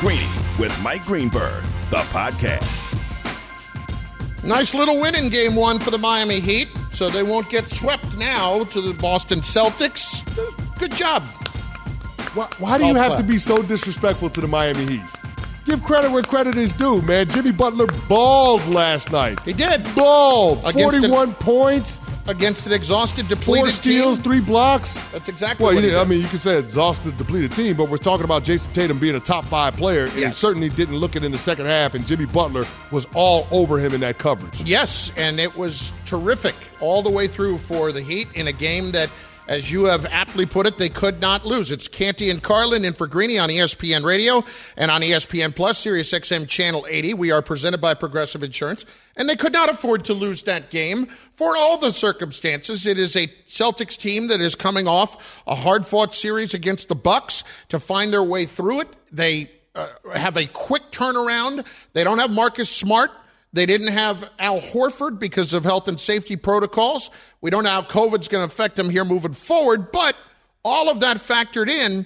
Greeny with Mike Greenberg, the podcast. Nice little win in game one for the Miami Heat, so they won't get swept now to the Boston Celtics. Good job. Why, why do you Well have to be so disrespectful to the Miami Heat? Give credit where credit is due, man. Jimmy Butler balled last night. He did. Balled. Against the- 41 points, Against an exhausted, depleted four steals, team. three blocks. That's exactly Well, what you I mean, you can say exhausted, depleted team, but we're talking about Jayson Tatum being a top five player, and he certainly didn't look it in the second half, and Jimmy Butler was all over him in that coverage. Yes, and it was terrific all the way through for the Heat in a game that, as you have aptly put it, they could not lose. It's Canty and Carlin in for Greeny on ESPN Radio and on ESPN Plus, Sirius XM Channel 80. We are presented by Progressive Insurance, and they could not afford to lose that game for all the circumstances. It is a Celtics team that is coming off a hard-fought series against the Bucks to find their way through it. They uh, have a quick turnaround. They don't have Marcus Smart. They didn't have Al Horford because of health and safety protocols. We don't know how COVID's going to affect them here moving forward, but all of that factored in,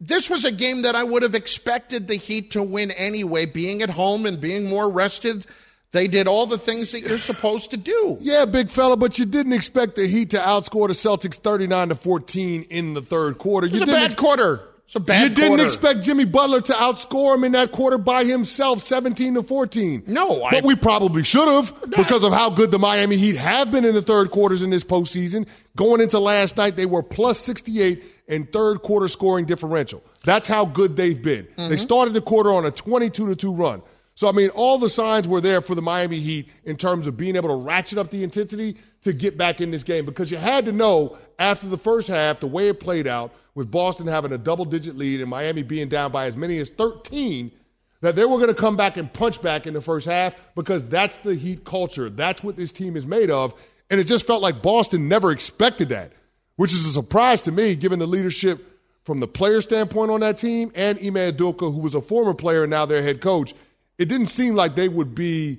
this was a game that I would have expected the Heat to win anyway, being at home and being more rested. They did all the things that you're supposed to do. Yeah, big fella, but you didn't expect the Heat to outscore the Celtics 39 to 14 in the third quarter. It You was a didn't bad ex- quarter. It's a bad You didn't quarter. expect Jimmy Butler to outscore him in that quarter by himself, 17 to 14. No, I- but we probably should have because of how good the Miami Heat have been in the third quarters in this postseason. Going into last night, they were plus 68 in third quarter scoring differential. That's how good they've been. Mm-hmm. They started the quarter on a 22 to 2 run. So, I mean, all the signs were there for the Miami Heat in terms of being able to ratchet up the intensity to get back in this game because you had to know after the first half, the way it played out, with Boston having a double digit lead and Miami being down by as many as 13, that they were going to come back and punch back in the first half because that's the Heat culture. That's what this team is made of. And it just felt like Boston never expected that, which is a surprise to me given the leadership from the player standpoint on that team and Ime Udoka, who was a former player and now their head coach. It didn't seem like they would be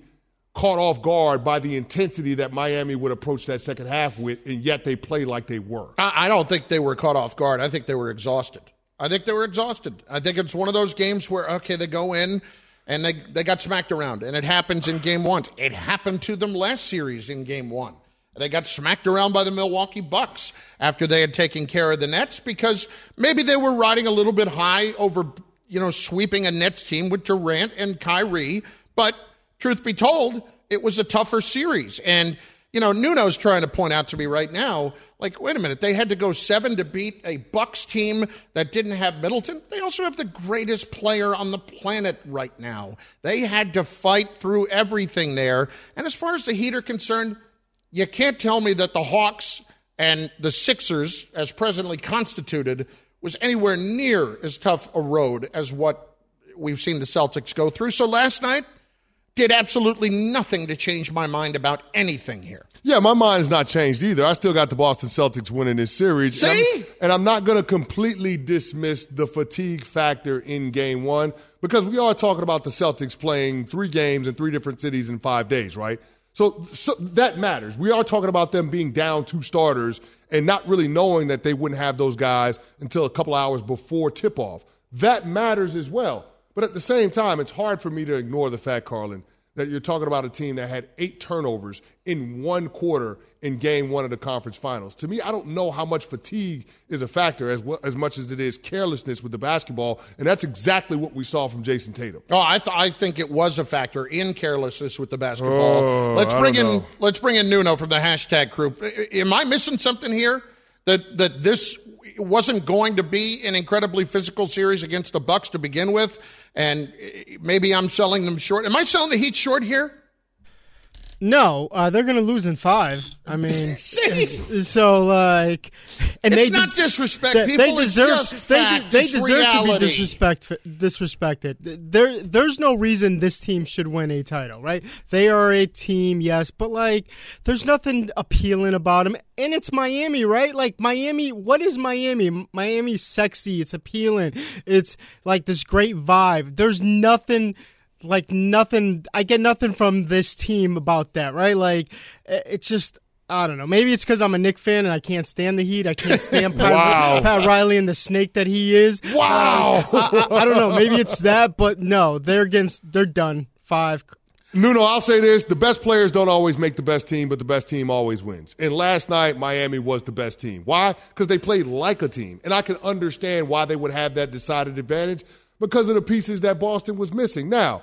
caught off guard by the intensity that Miami would approach that second half with, and yet they played like they were. I I don't think they were caught off guard. I think they were exhausted. I think they were exhausted. I think it's one of those games where, okay, they go in and they, they got smacked around, and it happens in game one. It happened to them last series in game one. They got smacked around by the Milwaukee Bucks after they had taken care of the Nets because maybe they were riding a little bit high over, you know, sweeping a Nets team with Durant and Kyrie. But truth be told, it was a tougher series. And, you know, Nuno's trying to point out to me right now, like, wait a minute, they had to go seven to beat a Bucks team that didn't have Middleton. They also have the greatest player on the planet right now. They had to fight through everything there. And as far as the Heat are concerned, you can't tell me that the Hawks and the Sixers, as presently constituted, was anywhere near as tough a road as what we've seen the Celtics go through. So last night did absolutely nothing to change my mind about anything here. Yeah, my mind has not changed either. I still got the Boston Celtics winning this series. And I'm- See? And I'm, not going to completely dismiss the fatigue factor in game one because we are talking about the Celtics playing three games in three different cities in five days, right? So, so that matters. We are talking about them being down two starters and not really knowing that they wouldn't have those guys until a couple hours before tip off. That matters as well. But at the same time, it's hard for me to ignore the fact, Carlin, that you're talking about a team that had eight turnovers in one quarter in game one of the conference finals. To me, I don't know how much fatigue is a factor as, well, as much as it is carelessness with the basketball, and that's exactly what we saw from Jayson Tatum. Oh, I, th- I think it was a factor in carelessness with the basketball. Oh, let's bring in know. let's bring in Nuno from the hashtag group. Am I missing something here? That that this wasn't going to be an incredibly physical series against the Bucks to begin with, and eh, maybe I'm selling them short. Am I selling the Heat short here? No, uh, they're going to lose in five. I mean, so like, and It's they not des- disrespect, they- people. They deserve. they they deserve reality. to be disrespect disrespected. There, there's no reason this team should win a title, right? They are a team, yes, but like, there's nothing appealing about them. And it's Miami, right? Like Miami. What is Miami? Miami's sexy. It's appealing. It's like this great vibe. There's nothing like nothing i get nothing from this team about that right like it's just I don't know. Maybe it's because I'm a Knick fan and I can't stand the Heat. I can't stand Pat, Wow. Pat Riley and the snake that he is. Wow. Um, I, I, I don't know. Maybe it's that, but no, they're against. They're done. Five. Nuno, I'll say this: the best players don't always make the best team, but the best team always wins. And last night, Miami was the best team. Why? Because they played like a team, and I can understand why they would have that decided advantage because of the pieces that Boston was missing. Now,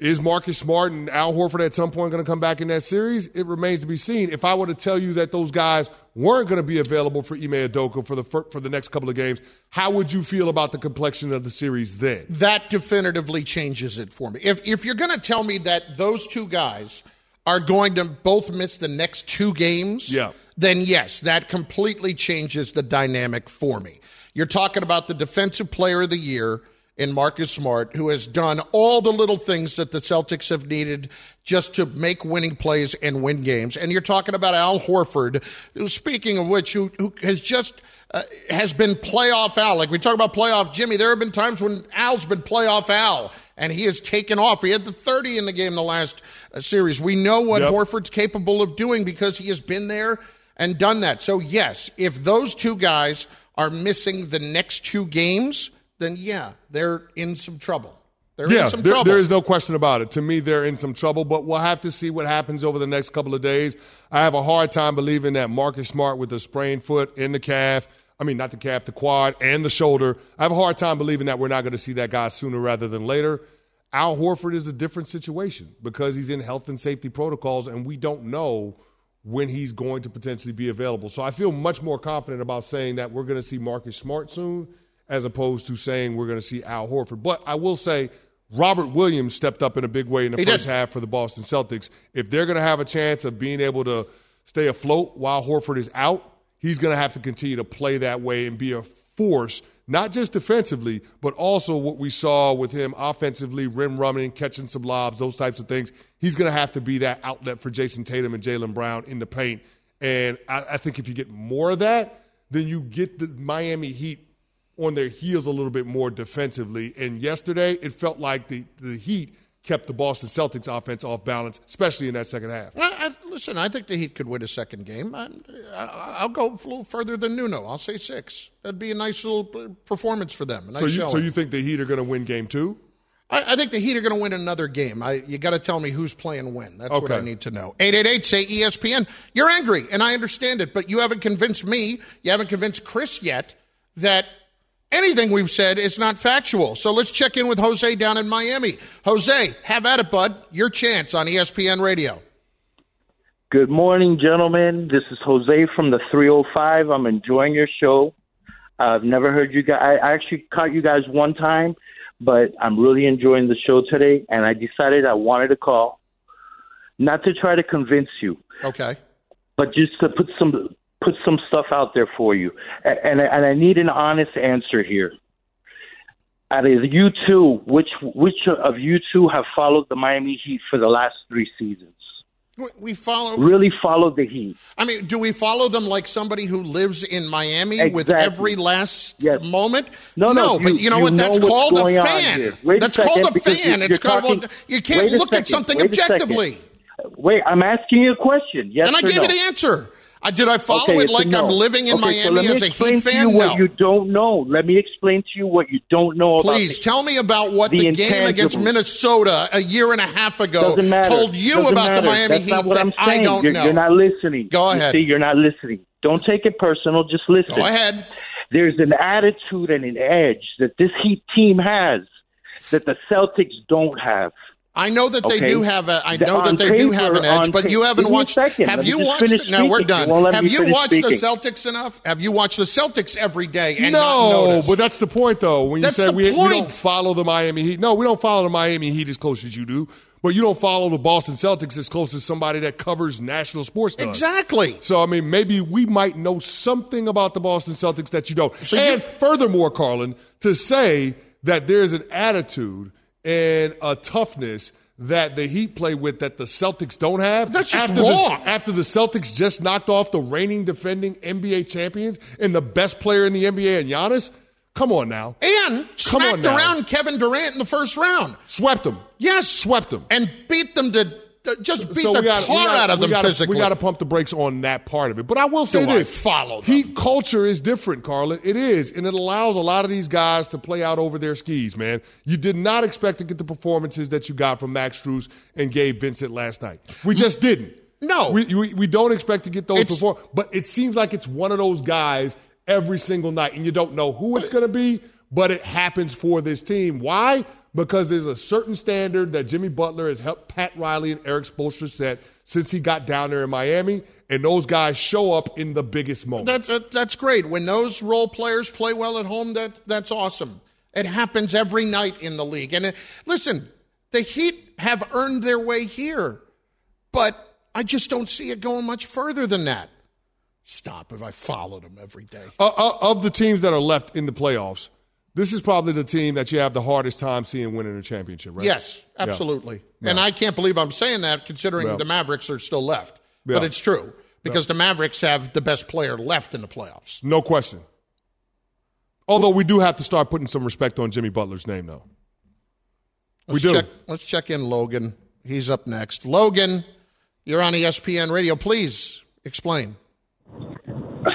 is Marcus Smart and Al Horford at some point going to come back in that series? It remains to be seen. If I were to tell you that those guys weren't going to be available for Ime Udoka for the for the next couple of games, how would you feel about the complexion of the series then? that definitively changes it for me. If if you're going to tell me that those two guys are going to both miss the next two games, Yeah. then yes, that completely changes the dynamic for me. You're talking about the defensive player of the year in Marcus Smart, who has done all the little things that the Celtics have needed just to make winning plays and win games. And you're talking about Al Horford, who, speaking of which, who, who has just uh, has been playoff Al. Like we talk about playoff Jimmy, there have been times when Al's been playoff Al, and he has taken off. He had the 30 in the game the last uh, series. We know what Yep. Horford's capable of doing because he has been there and done that. So yes, if those two guys are missing the next two games, then yeah, they're in some trouble. They're Yeah, in some there- trouble. there is no question about it. To me, they're in some trouble, but we'll have to see what happens over the next couple of days. I have a hard time believing that Marcus Smart with the sprained foot in the calf, I mean, not the calf, the quad and the shoulder, I have a hard time believing that we're not going to see that guy sooner rather than later. Al Horford is a different situation because he's in health and safety protocols, and we don't know when he's going to potentially be available. So I feel much more confident about saying that we're going to see Marcus Smart soon as opposed to saying we're going to see Al Horford. But I will say Robert Williams stepped up in a big way in the He first did. half for the Boston Celtics. If they're going to have a chance of being able to stay afloat while Horford is out, he's going to have to continue to play that way and be a force, not just defensively, but also what we saw with him offensively, rim running, catching some lobs, those types of things. He's going to have to be that outlet for Jayson Tatum and Jaylen Brown in the paint. And I, I think if you get more of that, then you get the Miami Heat on their heels a little bit more defensively. And yesterday, it felt like the, the Heat kept the Boston Celtics offense off balance, especially in that second half. I, I, listen, I think the Heat could win a second game. I, I, I'll go a little further than Nuno. I'll say six. That'd be a nice little performance for them. Nice So you, showing. so you think the Heat are going to win game two? I, I think the Heat are going to win another game. I, you got to tell me who's playing when. That's what I need to know. 888 say ESPN. You're angry, and I understand it, but you haven't convinced me, you haven't convinced Chris yet that anything we've said is not factual. So let's check in with Jose down in Miami. Jose, have at it, bud. Your chance on ESPN Radio. Good morning, gentlemen. This is Jose from the 305. I'm enjoying your show. I've never heard you guys. I actually caught you guys one time, but I'm really enjoying the show today, and I decided I wanted to call, not to try to convince you, Okay. but just to put some put some stuff out there for you, and and I need an honest answer here. Out of you two, which which of you two have followed the Miami Heat for the last three seasons? We- follow. Really followed the Heat? I mean, do we follow them like somebody who lives in Miami with every last Yes. moment? No, no, but you- you know you what? That's know what's called a fan. Wait a That's called a fan. It's called. talking- you can't look at something wait objectively. Wait, I'm asking you a question. Yes And I gave no? you the answer. I, did I follow Okay, it like no. I'm living in Okay, so Miami let me as a Heat to fan? you No. what you don't know. Let me explain to you what you don't know about. Please tell me about what the, the game against. Minnesota a year and a half ago told you Doesn't about the matter. Miami That's Heat not what that I'm I saying. don't you're, know. You're not listening. Go You ahead. see, you're not listening. Don't take it personal. Just listen. Go ahead. There's an attitude and an edge that this Heat team has that the Celtics don't have. I know that they Okay. do have a. I The- know that on they do have an edge, but you haven't Give me a watched. second. Have you watched? finish No, we're done. You Have you watched the. Celtics enough? Have you watched the Celtics every day? And no, but that's the point, though. When you That's say we, we don't follow the Miami Heat, no, we don't follow the Miami Heat as close as you do. But you don't follow the Boston Celtics as close as somebody that covers national sports does. exactly. So I mean, maybe we might know something about the Boston Celtics that you don't. So you- and furthermore, Carlin, to say that there's an attitude and a toughness that the Heat play with that the Celtics don't have. That's just after wrong. The, after the Celtics just knocked off the reigning defending NBA champions and the best player in the NBA and Giannis. Come on now, And smacked around Kevin Durant in the first round. swept them. Yes, Swept them. and beat them to just beat the gotta- tar gotta- out of them gotta, physically. We got to pump the brakes on that part of it. But I will say Do I this: follow them? Heat culture is different, Carlin. It is, and it allows a lot of these guys to play out over their skis. Man, you did not expect to get the performances that you got from Max Strus and Gabe Vincent last night. We just didn't. No. we we, we don't expect to get those before. But it seems like it's one of those guys every single night, and you don't know who it's going to be, but it happens for this team. Why? Because there's a certain standard that Jimmy Butler has helped Pat Riley and Erik Spoelstra set since he got down there in Miami, and those guys show up in the biggest moments. That's that, that's great. When those role players play well at home, that that's awesome. It happens every night in the league. And uh, listen, the Heat have earned their way here, but I just don't see it going much further than that. Stop if I followed them every day. Uh, uh, of the teams that are left in the playoffs, this is probably the team that you have the hardest time seeing winning a championship, right? Yes, absolutely. And I can't believe I'm saying that considering Yeah. the Mavericks are still left. Yeah. But it's true because the Mavericks have the best player left in the playoffs. No question. Although we do have to start putting some respect on Jimmy Butler's name, though. Let's we do. Check, let's check in Logan. He's up next. Logan, you're on ESPN Radio. Please explain.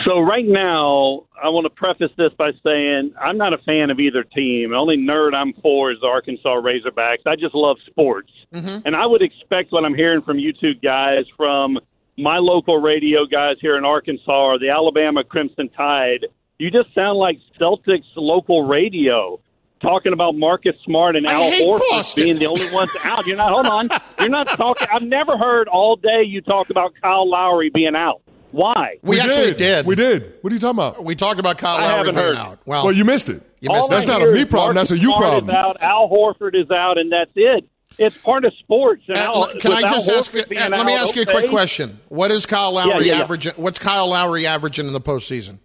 So right now, I want to preface this by saying I'm not a fan of either team. The only nerd I'm for is the Arkansas Razorbacks. I just love sports, mm-hmm. and I would expect what I'm hearing from you two guys, from my local radio guys here in Arkansas, or the Alabama Crimson Tide. You just sound like Celtics local radio. Talking about Marcus Smart and I Al Horford being the only ones out. You're not. Hold on. You're not talking. I've never heard all day you talk about Kyle Lowry being out. Why? We, actually did. We did. What are you talking about? We talked about Kyle I Lowry haven't being heard. out. Well, Well, you missed it. You missed it. That's not a me problem. Marcus That's a you Smart problem. Is out, Al Horford is out, and that's it. It's part of sports. And Uh, Al, can I just ask? Horford being uh, let me out, ask you a okay. quick question. What is Kyle Lowry yeah, yeah. averaging? What's Kyle Lowry averaging in the postseason?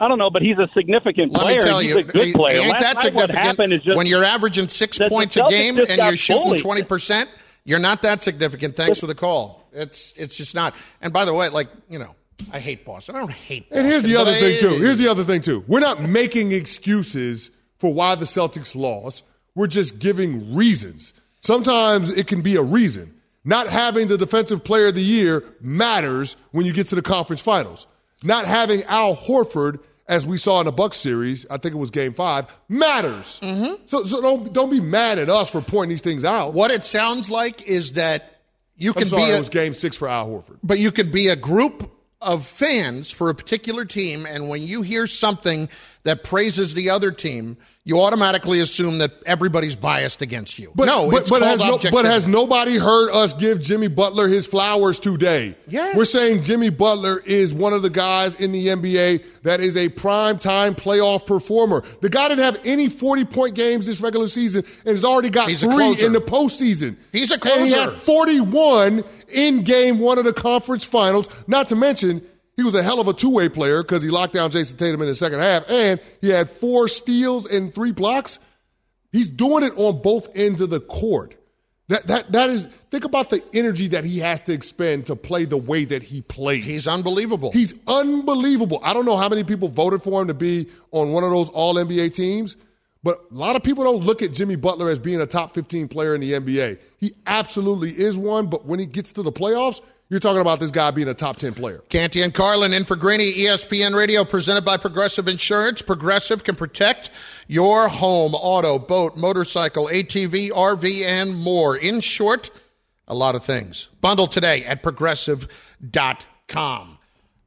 I don't know, but he's a significant Let player. me tell he's you, a good player. he ain't Last that night what significant. happened is just when you're averaging six points a game and you're shooting twenty percent, you're not that significant. Thanks for the call. It's it's just not. And by the way, like you know, I hate Boston. I don't hate. Boston, And here's the other thing too. Here's the other thing too. We're not making excuses for why the Celtics lost. We're just giving reasons. Sometimes it can be a reason. Not having the defensive player of the year matters when you get to the conference finals. Not having Al Horford, as we saw in the Bucks series, I think it was game five, matters. Mm-hmm. So, so don't don't be mad at us for pointing these things out. What it sounds like is that you can sorry, be it was game six for Al Horford. but you could be a group of fans for a particular team, and when you hear something that praises the other team, you automatically assume that everybody's biased against you. But, no, but, it's but, has no, but has nobody heard us give Jimmy Butler his flowers today? Yes. We're saying Jimmy Butler is one of the guys in the NBA that is a prime time playoff performer. The guy didn't have any 40 point games this regular season and has already got He's three in the postseason. He's a And he had 41 in game one of the conference finals. Not to mention, he was a hell of a two way player because he locked down Jayson Tatum in the second half and he had four steals and three blocks. He's doing it on both ends of the court. That that that is think about the energy that he has to expend to play the way that he plays. He's unbelievable. He's unbelievable. I don't know how many people voted for him to be on one of those all NBA teams, but a lot of people don't look at Jimmy Butler as being a top 15 player in the NBA. He absolutely is one, but when he gets to the playoffs, you're talking about this guy being a top 10 player. Canty and Carlin in for Greeny, ESPN Radio, presented by Progressive Insurance. Progressive can protect your home, auto, boat, motorcycle, ATV, RV, and more. In short, a lot of things. Bundle today at progressive.com.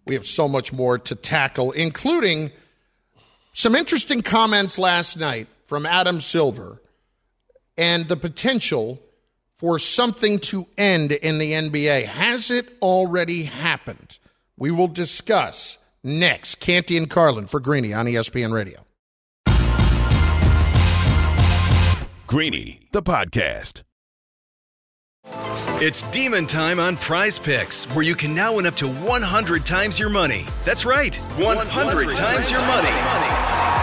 We have so much more to tackle, including some interesting comments last night from Adam Silver and the potential for something to end in the NBA. Has it already happened? We will discuss next. Canty and Carlin for Greeny on ESPN Radio. Greeny, the podcast. It's demon time on Prize Picks, where you can now win up to 100 times your money. That's right, 100, times your money.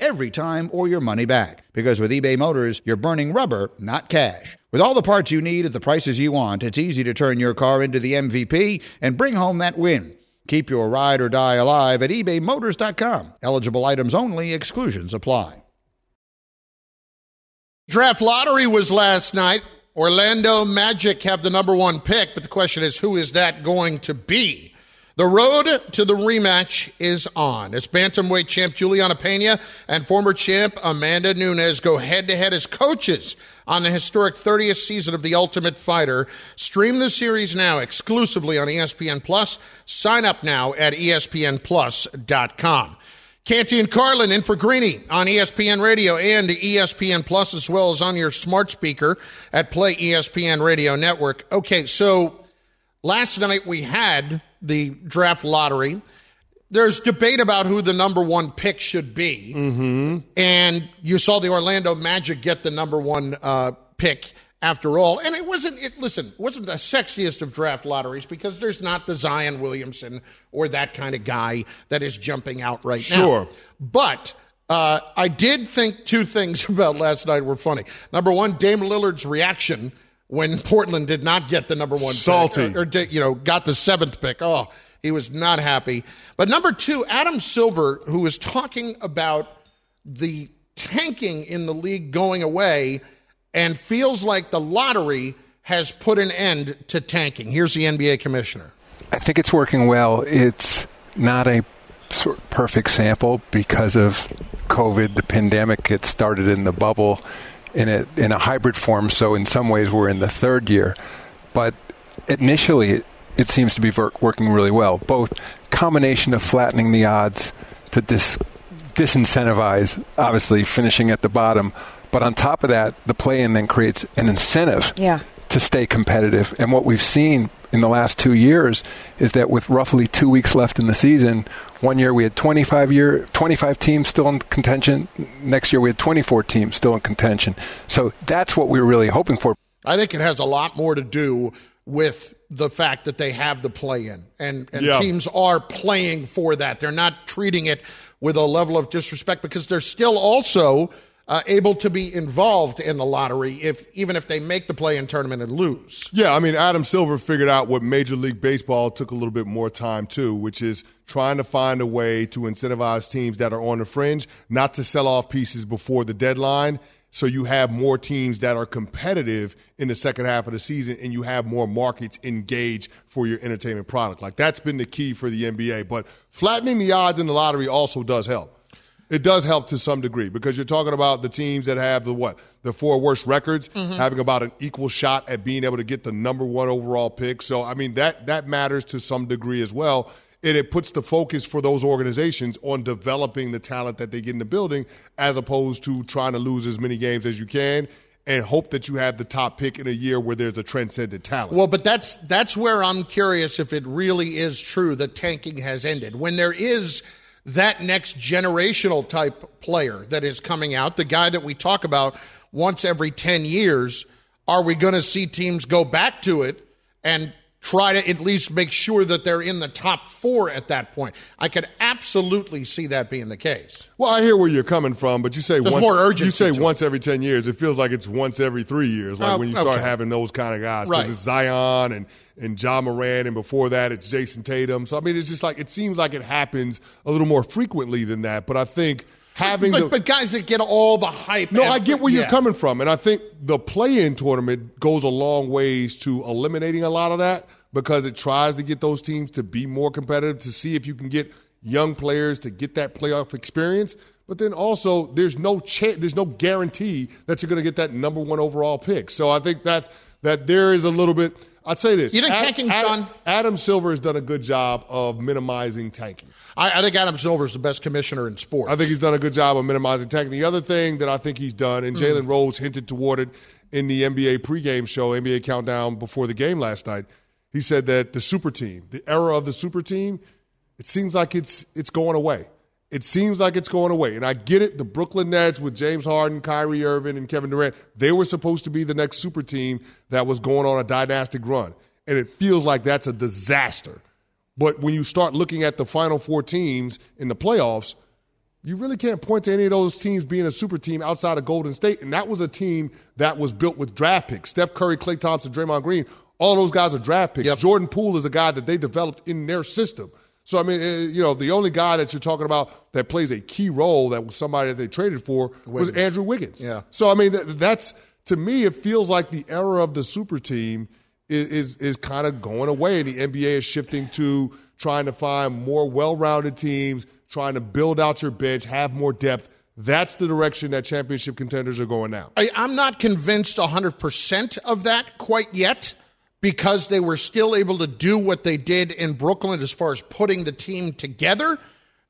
every time or your money back. Because with eBay Motors, you're burning rubber, not cash. With all the parts you need at the prices you want, it's easy to turn your car into the MVP and bring home that win. Keep your ride or die alive at ebaymotors.com. Eligible items only, exclusions apply. Draft lottery was last night. Orlando Magic have the number one pick, but the question is who is that going to be? The road to the rematch is on. As bantamweight champ Julianna Peña and former champ Amanda Nunes go head to head as coaches on the historic 30th season of The Ultimate Fighter. Stream the series now exclusively on ESPN Plus. Sign up now at espnplus.com. Canty and Carlin in for Greeny on ESPN Radio and ESPN Plus as well as on your smart speaker at Play ESPN Radio Network. Okay, so last night we had the draft lottery. There's debate about who the number one pick should be. Mm-hmm. And you saw the Orlando Magic get the number one uh, pick after all. And it wasn't, it, listen, it wasn't the sexiest of draft lotteries because there's not the Zion Williamson or that kind of guy that is jumping out right sure. now. Sure. But uh, I did think two things about last night were funny. Number one, Dame Lillard's reaction when Portland did not get the number one salty pick, or, or, you know got the seventh pick. Oh, he was not happy. But number two, Adam Silver, who was talking about the tanking in the league going away, and feels like the lottery has put an end to tanking. Here's the NBA commissioner. I think it's working well. It's not a perfect sample because of COVID, the pandemic. It started in the bubble in a in a hybrid form. So in some ways, we're in the third year, but initially, it, seems to be working really well. Both combination of flattening the odds to dis, disincentivize, obviously finishing at the bottom, but on top of that, the play-in then creates an incentive yeah. to stay competitive. And what we've seen in the last two years is that with roughly two weeks left in the season, one year we had 25 year 25 teams still in contention. Next year we had 24 teams still in contention. So that's what we were really hoping for. I think it has a lot more to do with the fact that they have the play in and, and Yeah. teams are playing for that. They're not treating it with a level of disrespect because they're still also uh, able to be involved in the lottery if even if they make the play in tournament and lose. Yeah, I mean, Adam Silver figured out what Major League Baseball took a little bit more time to, which is trying to find a way to incentivize teams that are on the fringe not to sell off pieces before the deadline. So you have more teams that are competitive in the second half of the season and you have more markets engaged for your entertainment product. Like that's been the key for the NBA. But flattening the odds in the lottery also does help. It does help to some degree because you're talking about the teams that have the what? The four worst records mm-hmm. having about an equal shot at being able to get the number one overall pick. So I mean that that matters to some degree as well. And it puts the focus for those organizations on developing the talent that they get in the building as opposed to trying to lose as many games as you can and hope that you have the top pick in a year where there's a transcendent talent. Well, but that's that's where I'm curious if it really is true that tanking has ended. When there is that next generational type player that is coming out, the guy that we talk about once every 10 years, are we going to see teams go back to it and try to at least make sure that they're in the top four at that point. I could absolutely see that being the case. Well, I hear where you're coming from, but you say There's once, more urgency you say to it. once every ten years. It feels like it's once every three years, like Oh, when you start okay. having those kind of guys. Because Right. it's Zion and and Ja Morant, and before that it's Jayson Tatum. So I mean, it's just like it seems like it happens a little more frequently than that. But I think having But, the, but guys that get all the hype. no, and- I get where you're coming from, and I think the play-in tournament goes a long ways to eliminating a lot of that because it tries to get those teams to be more competitive, to see if you can get young players to get that playoff experience. But then also, there's no cha- there's no guarantee that you're going to get that number one overall pick. So I think that that there is a little bit. I'd say this: You think Ad- tanking's Adam, done? Adam Silver has done a good job of minimizing tanking. I, I think Adam Silver is the best commissioner in sports. I think he's done a good job of minimizing tanking. The other thing that I think he's done, and mm. Jalen Rose hinted toward it in the NBA pregame show, NBA countdown before the game last night, he said that the super team, the era of the super team, it seems like it's it's going away. It seems like it's going away. And I get it. The Brooklyn Nets with James Harden, Kyrie Irving, and Kevin Durant, they were supposed to be the next super team that was going on a dynastic run. And it feels like that's a disaster. But when you start looking at the final four teams in the playoffs, you really can't point to any of those teams being a super team outside of Golden State. And that was a team that was built with draft picks. Steph Curry, Klay Thompson, Draymond Green, all those guys are draft picks. Yep. Jordan Poole is a guy that they developed in their system. So, I mean, eh, you know, the only guy that you're talking about that plays a key role that was somebody that they traded for was Andrew Wiggins. Yeah. So, I mean, that's, to me, it feels like the era of the super team is, is, is kind of going away. And the NBA is shifting to trying to find more well rounded teams, trying to build out your bench, have more depth. That's the direction that championship contenders are going now. I, I'm not convinced 100% of that quite yet because they were still able to do what they did in Brooklyn as far as putting the team together.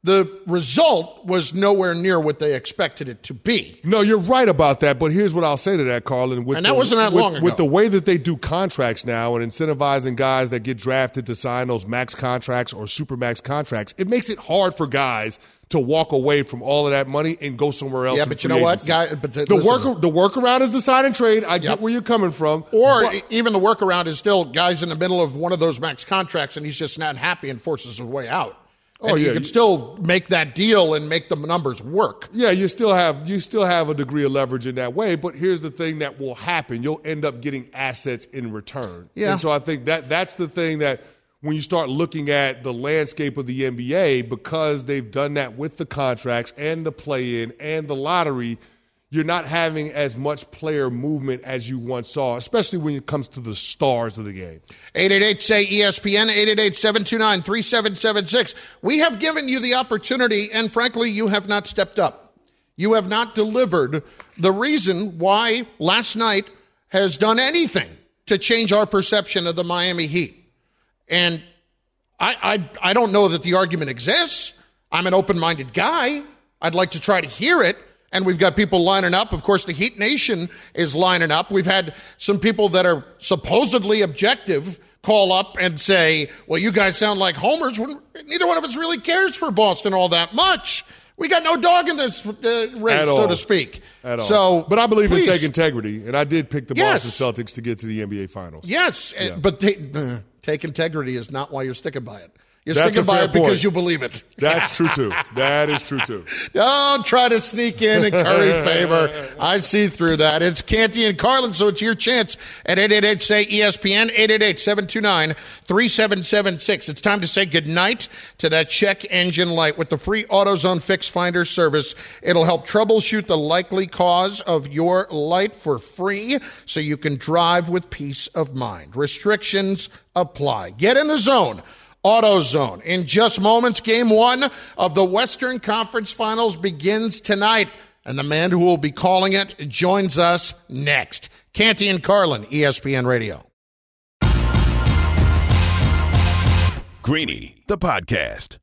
The result was nowhere near what they expected it to be. No, you're right about that. But here's what I'll say to that, Carlin. With And that the- wasn't that with- long ago. With the way that they do contracts now and incentivizing guys that get drafted to sign those max contracts or super max contracts, it makes it hard for guys to walk away from all of that money and go somewhere else. Yeah, but you know what, guy- but the- the listen. work the workaround is the sign and trade. I Yep. get where you're coming from. Or but- even the workaround is still guys in the middle of one of those max contracts and he's just not happy and forces his way out. Oh, And you can still make that deal and make the numbers work. Yeah, you still have you still have a degree of leverage in that way, but here's the thing that will happen: you'll end up getting assets in return. Yeah. And so I think that that's the thing that when you start looking at the landscape of the NBA, because they've done that with the contracts and the play-in and the lottery, you're not having as much player movement as you once saw, especially when it comes to the stars of the game. 888 say ESPN, 888 729 3776. We have given you the opportunity, and frankly, you have not stepped up. You have not delivered the reason why last night has done anything to change our perception of the Miami Heat. And I, I, I don't know that the argument exists. I'm an open minded guy. I'd like to try to hear it. And we've got people lining up. Of course, the Heat Nation is lining up. We've had some people that are supposedly objective call up and say, well, you guys sound like homers when neither one of us really cares for Boston all that much. We got no dog in this uh, race, so to speak. At all. So, but I believe please, in take integrity, and I did pick the Yes. Boston Celtics to get to the NBA Finals. Yes, Yeah. but ta- uh, take integrity is not why you're sticking by it. You're That's sticking by it because you believe it. That's true too. That is true too. Don't try to sneak in and curry favor. I see through that. It's Canty and Carlin, so it's your chance at 888 say ESPN, 888 729 3776. It's time to say goodnight to that check engine light with the free AutoZone Fix Finder service. It'll help troubleshoot the likely cause of your light for free so you can drive with peace of mind. Restrictions apply. Get in the zone. AutoZone. In just moments, game one of the Western Conference Finals begins tonight, and the man who will be calling it joins us next. Canty and Carlin, ESPN Radio. Greeny, the podcast.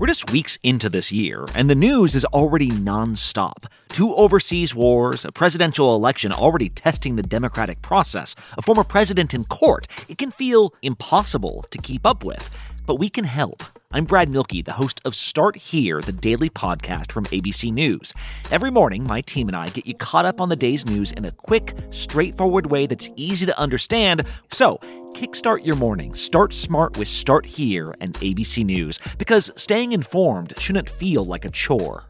We're just weeks into this year, and the news is already nonstop. Two overseas wars, a presidential election already testing the democratic process, a former president in court. It can feel impossible to keep up with. But we can help. I'm Brad Mielke, the host of Start Here, the daily podcast from ABC News. Every morning, my team and I get you caught up on the day's news in a quick, straightforward way that's easy to understand. So, kickstart your morning. Start smart with Start Here and ABC News, because staying informed shouldn't feel like a chore.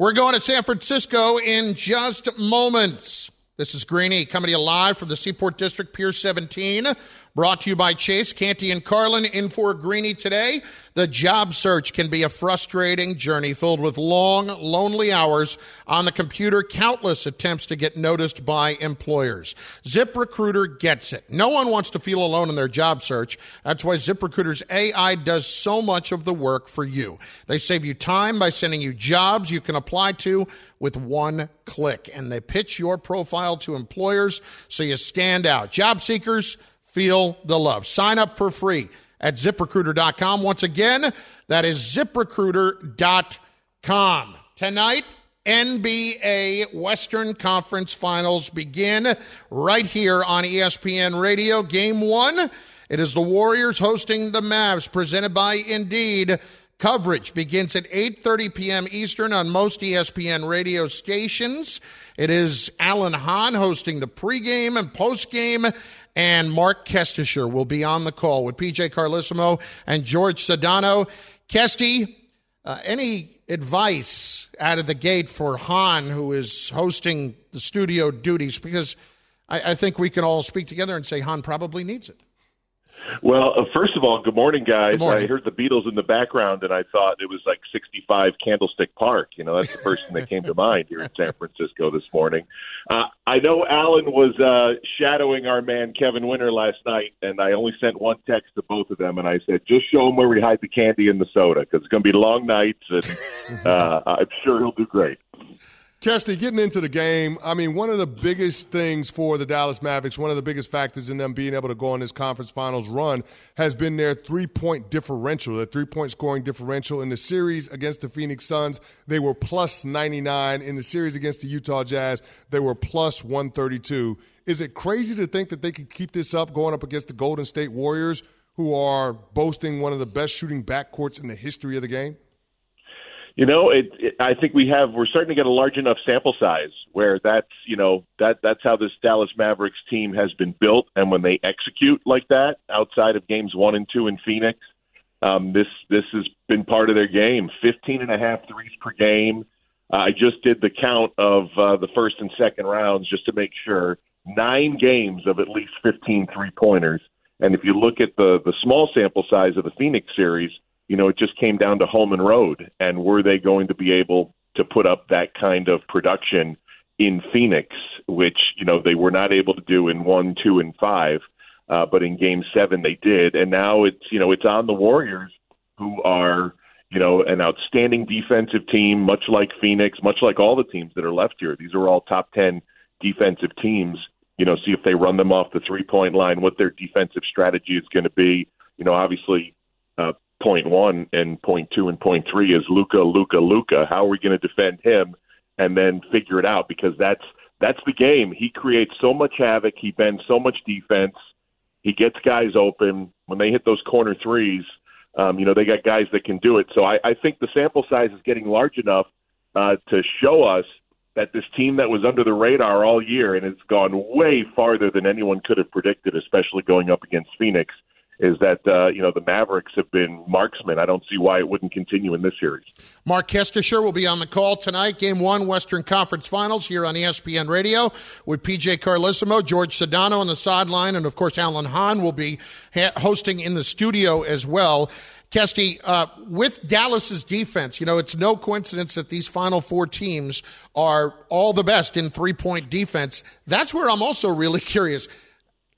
We're going to San Francisco in just moments. This is Greeny coming to you live from the Seaport District, Pier 17. Brought to you by Chase, Canty, and Carlin. In for Greeny today. The job search can be a frustrating journey filled with long, lonely hours on the computer, countless attempts to get noticed by employers. ZipRecruiter gets it. No one wants to feel alone in their job search. That's why ZipRecruiter's AI does so much of the work for you. They save you time by sending you jobs you can apply to with one click, and they pitch your profile to employers so you stand out. Job seekers, feel the love. Sign up for free at ziprecruiter.com. Once again, that is ziprecruiter.com. Tonight, NBA Western Conference Finals begin right here on ESPN Radio. Game one, it is the Warriors hosting the Mavs, presented by Indeed. Coverage begins at 8:30 p.m. Eastern on most ESPN radio stations. It is Alan Hahn hosting the pregame and postgame, and Marc Kestecher will be on the call with PJ Carlesimo and George Sedano. Kesty, uh, any advice out of the gate for Hahn, who is hosting the studio duties? Because I, I think we can all speak together and say Hahn probably needs it. Well, uh, first of all, good morning, guys. Good morning. I heard the Beatles in the background, and I thought it was like 65 Candlestick Park. You know, that's the first thing that came to mind here in San Francisco this morning. Uh, I know Alan was uh, shadowing our man Kevin Winter last night, and I only sent one text to both of them, and I said, just show him where we hide the candy and the soda, because it's going to be long nights, and uh, I'm sure he'll do great. Kesty, getting into the game, I mean, one of the biggest things for the Dallas Mavericks, one of the biggest factors in them being able to go on this conference finals run has been their three point differential, their three point scoring differential. In the series against the Phoenix Suns, they were plus 99. In the series against the Utah Jazz, they were plus 132. Is it crazy to think that they could keep this up going up against the Golden State Warriors, who are boasting one of the best shooting backcourts in the history of the game? You know, it, it. I think we have. We're starting to get a large enough sample size where that's you know that that's how this Dallas Mavericks team has been built, and when they execute like that, outside of games one and two in Phoenix, um, this this has been part of their game. Fifteen and a half threes per game. Uh, I just did the count of uh, the first and second rounds just to make sure. Nine games of at least 15 three pointers, and if you look at the the small sample size of the Phoenix series you know, it just came down to home and road. And were they going to be able to put up that kind of production in Phoenix, which, you know, they were not able to do in one, two, and five. Uh, but in game seven, they did. And now it's, you know, it's on the Warriors who are, you know, an outstanding defensive team, much like Phoenix, much like all the teams that are left here. These are all top 10 defensive teams. You know, see if they run them off the three point line, what their defensive strategy is going to be. You know, obviously, uh, point one and point two and point three is Luka, Luka, Luka. How are we going to defend him and then figure it out? Because that's that's the game. He creates so much havoc. He bends so much defense. He gets guys open when they hit those corner threes. Um, you know they got guys that can do it. So I, I think the sample size is getting large enough uh, to show us that this team that was under the radar all year and it's gone way farther than anyone could have predicted, especially going up against Phoenix is that uh, you know the Mavericks have been marksmen. I don't see why it wouldn't continue in this series. Marc Kestecher will be on the call tonight. Game one, Western Conference Finals here on ESPN Radio with PJ Carlesimo, George Sedano on the sideline, and of course Alan Hahn will be ha- hosting in the studio as well. Kesty, uh, with Dallas's defense, you know, it's no coincidence that these final four teams are all the best in three point defense. That's where I'm also really curious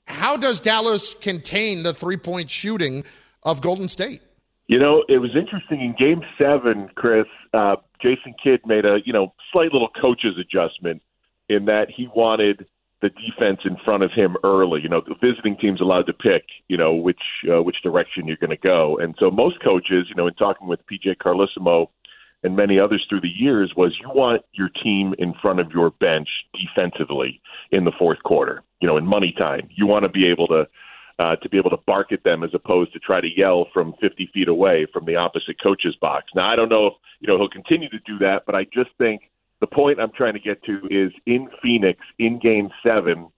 How does Dallas contain the three point shooting of Golden State? You know, it was interesting in Game Seven, Chris. Uh, Jason Kidd made a you know slight little coach's adjustment in that he wanted the defense in front of him early. You know, the visiting team's allowed to pick, you know, which uh, which direction you're going to go. And so most coaches, you know, in talking with PJ Carlesimo and many others through the years, was you want your team in front of your bench defensively in the fourth quarter. You know, in money time, you want to be able to. Uh, to be able to bark at them as opposed to try to yell from 50 feet away from the opposite coach's box. Now, I don't know if you know he'll continue to do that, but I just think the point I'm trying to get to is in Phoenix in game seven,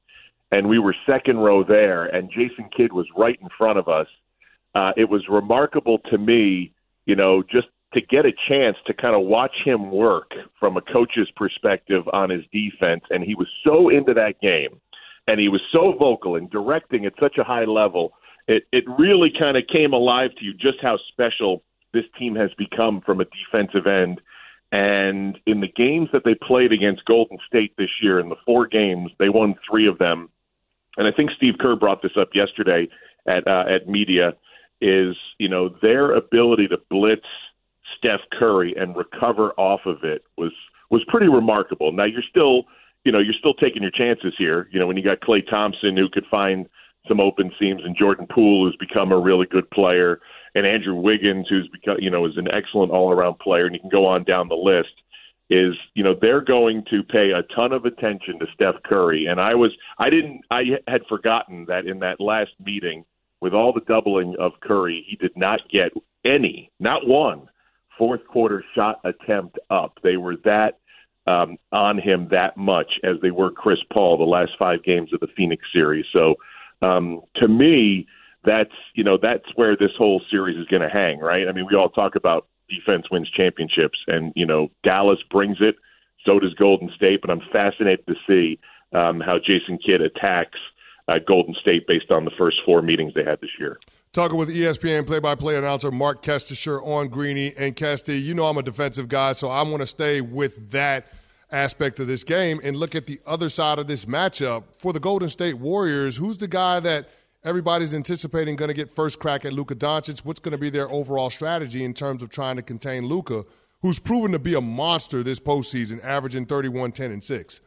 and we were second row there, and Jason Kidd was right in front of us. Uh, it was remarkable to me, you know, just to get a chance to kind of watch him work from a coach's perspective on his defense. And he was so into that game, and he was so vocal and directing at such a high level. It, it really kind of came alive to you just how special this team has become from a defensive end and in the games that they played against Golden State this year, in the four games, they won three of them. And I think Steve Kerr brought this up yesterday at uh, at media. Is you know their ability to blitz Steph Curry and recover off of it was was pretty remarkable. Now you're still you know you're still taking your chances here. You know when you got Klay Thompson who could find some open seams, and Jordan Poole who's become a really good player and Andrew Wiggins, who's become, you know, is an excellent all-around player, and you can go on down the list. Is you know they're going to pay a ton of attention to Steph Curry, and I was I didn't I had forgotten that in that last meeting with all the doubling of Curry, he did not get any, not one, fourth quarter shot attempt up. They were that um, on him that much as they were Chris Paul the last five games of the Phoenix series. So um, to me, that's you know that's where this whole series is going to hang, right? I mean, we all talk about defense wins championships, and you know Dallas brings it. So does Golden State, but I'm fascinated to see um, how Jason Kidd attacks uh, Golden State based on the first four meetings they had this year. Talking with ESPN play-by-play announcer Marc Kestecher on Greeny and Kesty. You know I'm a defensive guy, so I want to stay with that aspect of this game and look at the other side of this matchup for the Golden State Warriors. Who's the guy that – everybody's anticipating going to get first crack at Luka Doncic. What's going to be their overall strategy in terms of trying to contain Luka, who's proven to be a monster this postseason, averaging 31, 10, and 6?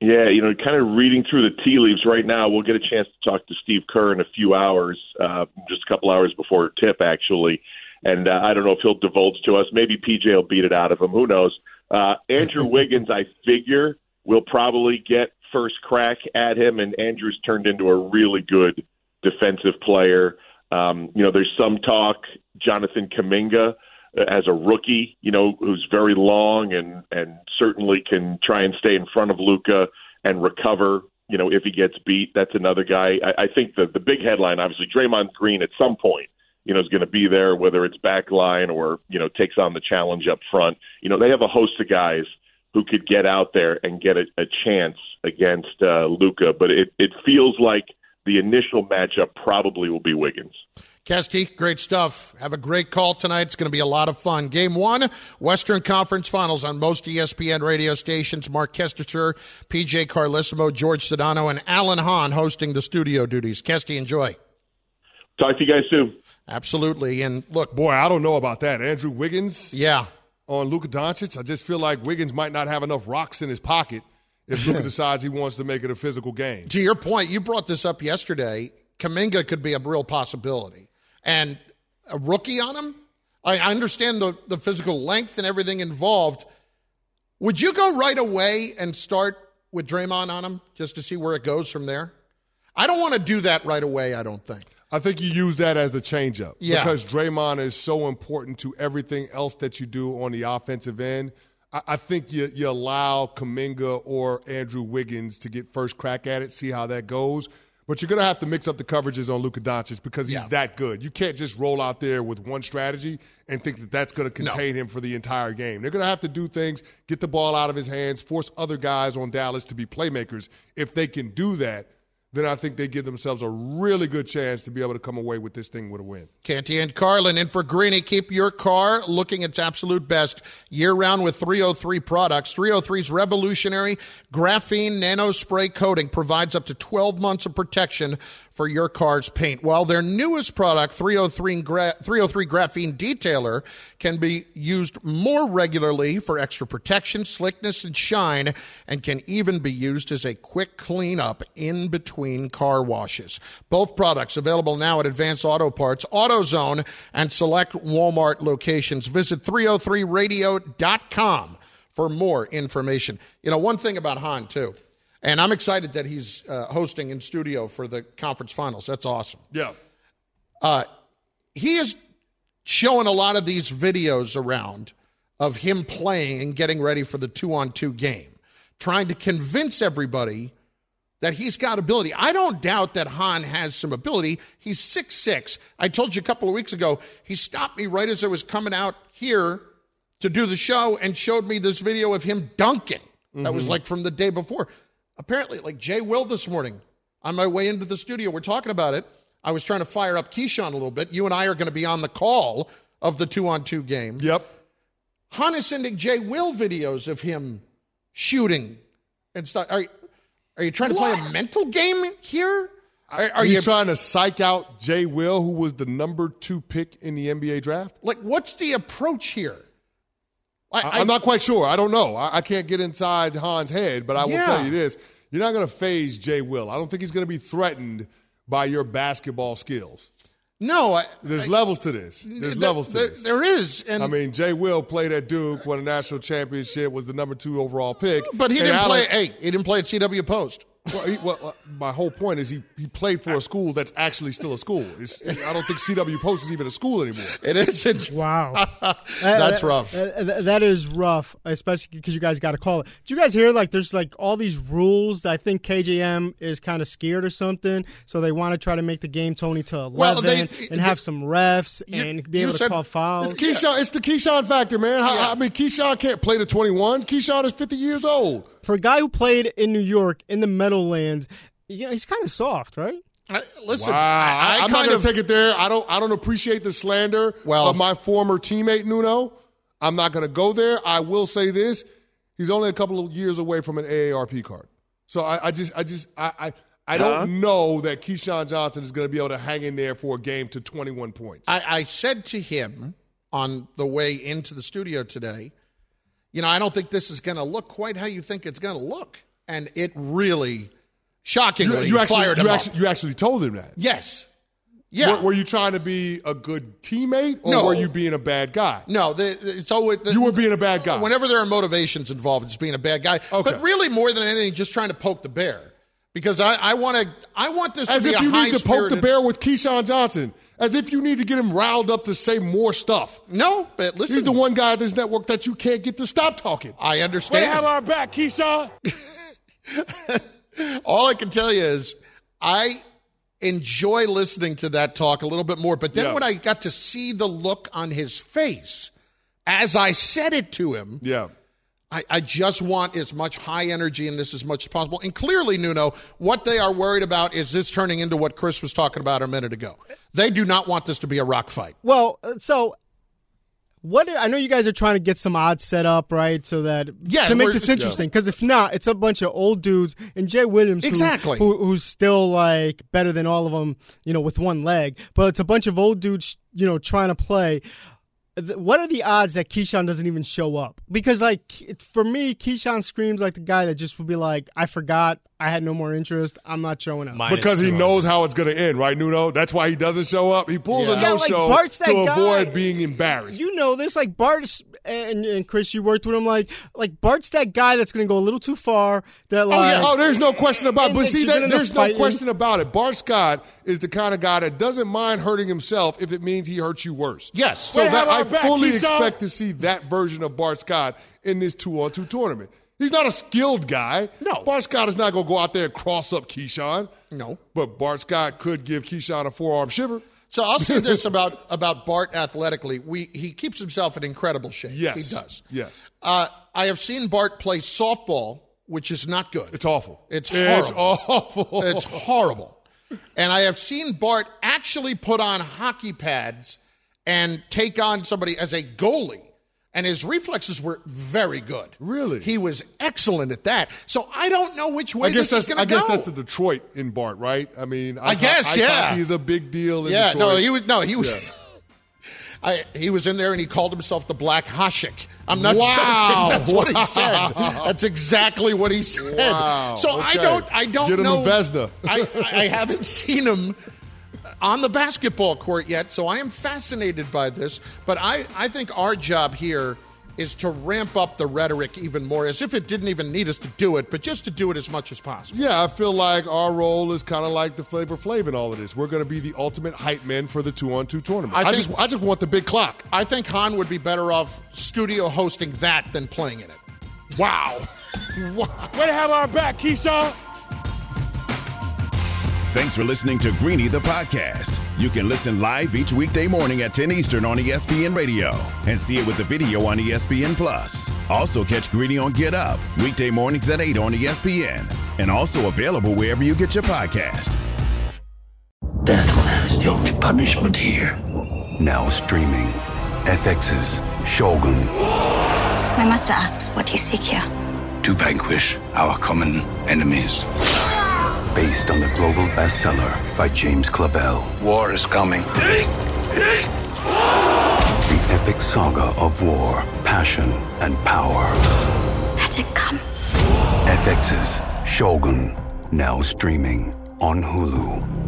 Yeah, you know, kind of reading through the tea leaves right now. We'll get a chance to talk to Steve Kerr in a few hours, uh, just a couple hours before tip, actually. And uh, I don't know if he'll divulge to us. Maybe PJ will beat it out of him. Who knows? Uh, Andrew Wiggins, I figure, will probably get first crack at him, and Andrew's turned into a really good defensive player. Um, you know, there's some talk Jonathan Kuminga uh, as a rookie, you know, who's very long and and certainly can try and stay in front of Luka and recover. You know, if he gets beat, that's another guy. I, I think the the big headline, obviously, Draymond Green at some point, you know, is going to be there, whether it's back line or you know takes on the challenge up front. You know, they have a host of guys who could get out there and get a, a chance against uh, Luka, but it it feels like the initial matchup probably will be Wiggins. Kesty, great stuff. Have a great call tonight. It's going to be a lot of fun. Game one, Western Conference Finals on most ESPN radio stations. Marc Kestecher, PJ Carlesimo, George Sedano, and Alan Hahn hosting the studio duties. Kesty, enjoy. Talk to you guys soon. Absolutely. And look, boy, I don't know about that. Andrew Wiggins, yeah, on Luka Doncic. I just feel like Wiggins might not have enough rocks in his pocket if Luka decides he wants to make it a physical game. To your point, you brought this up yesterday. Kuminga could be a real possibility. And a rookie on him? I understand the, the physical length and everything involved. Would you go right away and start with Draymond on him just to see where it goes from there? I don't want to do that right away, I don't think. I think you use that as the changeup yeah. because Draymond is so important to everything else that you do on the offensive end I, I think you, you allow Kuminga or Andrew Wiggins to get first crack at it, see how that goes. But you're going to have to mix up the coverages on Luka Doncic because he's yeah. that good. You can't just roll out there with one strategy and think that that's going to contain no. him for the entire game. They're going to have to do things, get the ball out of his hands, force other guys on Dallas to be playmakers. If they can do that, then I think they give themselves a really good chance to be able to come away with this thing with a win. Canty and Carlin in for Greeny. Keep your car looking its absolute best year round with 303 products. 303's revolutionary graphene nano spray coating provides up to 12 months of protection for your car's paint. While their newest product, 303, gra- 303 Graphene Detailer, can be used more regularly for extra protection, slickness, and shine, and can even be used as a quick cleanup in between car washes. Both products available now at Advanced Auto Parts, AutoZone, and select Walmart locations. Visit 303radio.com for more information. You know, one thing about Hahn, too. And I'm excited that he's uh, hosting in studio for the conference finals. That's awesome. Yeah. Uh, he is showing a lot of these videos around of him playing and getting ready for the two on two game, trying to convince everybody that he's got ability. I don't doubt that Hahn has some ability. He's six six. I told you a couple of weeks ago, he stopped me right as I was coming out here to do the show and showed me this video of him dunking. That was Mhm. like from the day before. Apparently, like Jay Will this morning on my way into the studio, we're talking about it. I was trying to fire up Keyshawn a little bit. You and I are going to be on the call of the two on two game. Yep. Hahn is sending Jay Will videos of him shooting and stuff. Are, are you trying to play a mental game here? Are, are He's you trying to psych out Jay Will, who was the number two pick in the NBA draft? like what's the approach here? I, am not quite sure. I don't know. I, I can't get inside Hahn's head, but I will Yeah. tell you this: you're not going to faze Jay Will. I don't think he's going to be threatened by your basketball skills. No, I, There's levels to this. There's there- levels to there- this. there is, and I mean, Jay Will played at Duke, won a national championship, was the number two overall pick. but he didn't play. Hey, he didn't play at CW Post. Well, he, well, uh, my whole point is he, he played for a school that's actually still a school. It's, I don't think CW Post is even a school anymore. It isn't. Wow. That's Uh, rough. uh, that is rough, especially because you guys got to call it. Did you guys hear like there's like all these rules that I think KJM is kind of scared or something, so they want to try to make the game Tony to eleven Well, they- and have some refs and be you able to call fouls. It's Keyshawn. It's the Keyshawn factor, man. How- I mean, Keyshawn can't play to 21. Keyshawn is 50 years old. For a guy who played in New York in the Meadowlands, you know he's kind of soft, right? listen, wow. I- I am not kind going of- to take it there. I don't. I don't appreciate the slander Well- of my former teammate Nuno. I'm not going to go there. I will say this: he's only a couple of years away from an AARP card. So I, I just, I just, I, I, I don't Uh-huh. know that Keyshawn Johnson is going to be able to hang in there for a game to 21 points. I, I said to him on the way into the studio today, you know, I don't think this is going to look quite how you think it's going to look, and it really, shockingly, you, you actually, fired him you up. actually, you actually told him that. yes, yeah. Were, were you trying to be a good teammate, or No. were you being a bad guy? No, the, it's always the, You were being a bad guy. Whenever there are motivations involved, it's being a bad guy. Okay. But really, more than anything, just trying to poke the bear because I, I want to. I want this As if you need to poke the bear with Keyshawn Johnson. As if you need to get him riled up to say more stuff. No, but listen. He's the one guy at this network that you can't get to stop talking. I understand. They have our back, Keyshawn. All I can tell you is I enjoy listening to that talk a little bit more. But then Yeah. when I got to see the look on his face as I said it to him, Yeah. I, I just want as much high energy in this as much as possible. And clearly, Nuno, what they are worried about is this turning into what Chris was talking about a minute ago. They do not want this to be a rock fight. Well, uh, so what I know you guys are trying to get some odds set up, right? So that Yeah, to make this interesting. Because if not, it's a bunch of old dudes and Jay Williams, who- Exactly. who, who's still like better than all of them, you know, with one leg. But it's a bunch of old dudes, you know, trying to play. Th- What are the odds that Keyshawn doesn't even show up? Because like for me, Keyshawn screams like the guy that just would be like, "I forgot, I had no more interest, I'm not showing up." because he knows how it's going to end, right, Nuno? That's why he doesn't show up. He pulls Yeah. a Yeah, no like show Bart's that to guy. avoid being embarrassed. You know this, like Bart and, and Chris, you worked with him. Like, like Bart's that guy that's going to go a little too far. That like, Oh yeah, oh there's no question about. it. But see, that, there's no fighting. question about it. Bart Scott is the kind of guy that doesn't mind hurting himself if it means he hurts you worse. Yes. So that, I back, fully Keyshawn. Uh, expect to see that version of Bart Scott in this two-on-two tournament. He's not a skilled guy. No. Bart Scott is not going to go out there and cross up Keyshawn. No. But Bart Scott could give Keyshawn a forearm shiver. So I'll say this about about Bart athletically: we he keeps himself in incredible shape. Yes. he does. Yes. Uh, I have seen Bart play softball which is not good. It's awful. It's horrible. It's awful. It's horrible. And I have seen Bart actually put on hockey pads and take on somebody as a goalie. And his reflexes were very good. Really? He was excellent at that. So I don't know which way I guess this is going to go. I guess that's the Detroit in Bart, right? I mean, I ho- guess, ice yeah. he's a big deal. In yeah, Detroit. no, he was no, he was. Yeah. I, he was in there and he called himself the Black Hasek. I'm not Wow. joking. That's what he said. That's exactly what he said. Wow. So I don't. I don't Get him a know. Vezina. I, I haven't seen him on the basketball court yet, so I am fascinated by this. But I, I think our job here is to ramp up the rhetoric even more, as if it didn't even need us to do it, but just to do it as much as possible. Yeah, I feel like our role is kind of like the Flavor Flav in all of this. We're going to be the ultimate hype men for the two-on-two tournament. I I, think- just, I just want the big clock. I think Hahn would be better off studio hosting that than playing in it. Wow. Way to have our back, Keyshawn. Thanks for listening to Greeny the podcast. You can listen live each weekday morning at 10 Eastern on ESPN Radio and see it with the video on ESPN Plus. Also catch Greeny on Get Up weekday mornings at 8 on ESPN and also available wherever you get your podcast. Death is the only punishment here. Now streaming. FX's Shogun. My master asks, what do you seek here? To vanquish our common enemies. Based on the global bestseller by James Clavell. War is coming. The epic saga of war, passion, and power. Let it come. FX's Shogun. Now streaming on Hulu.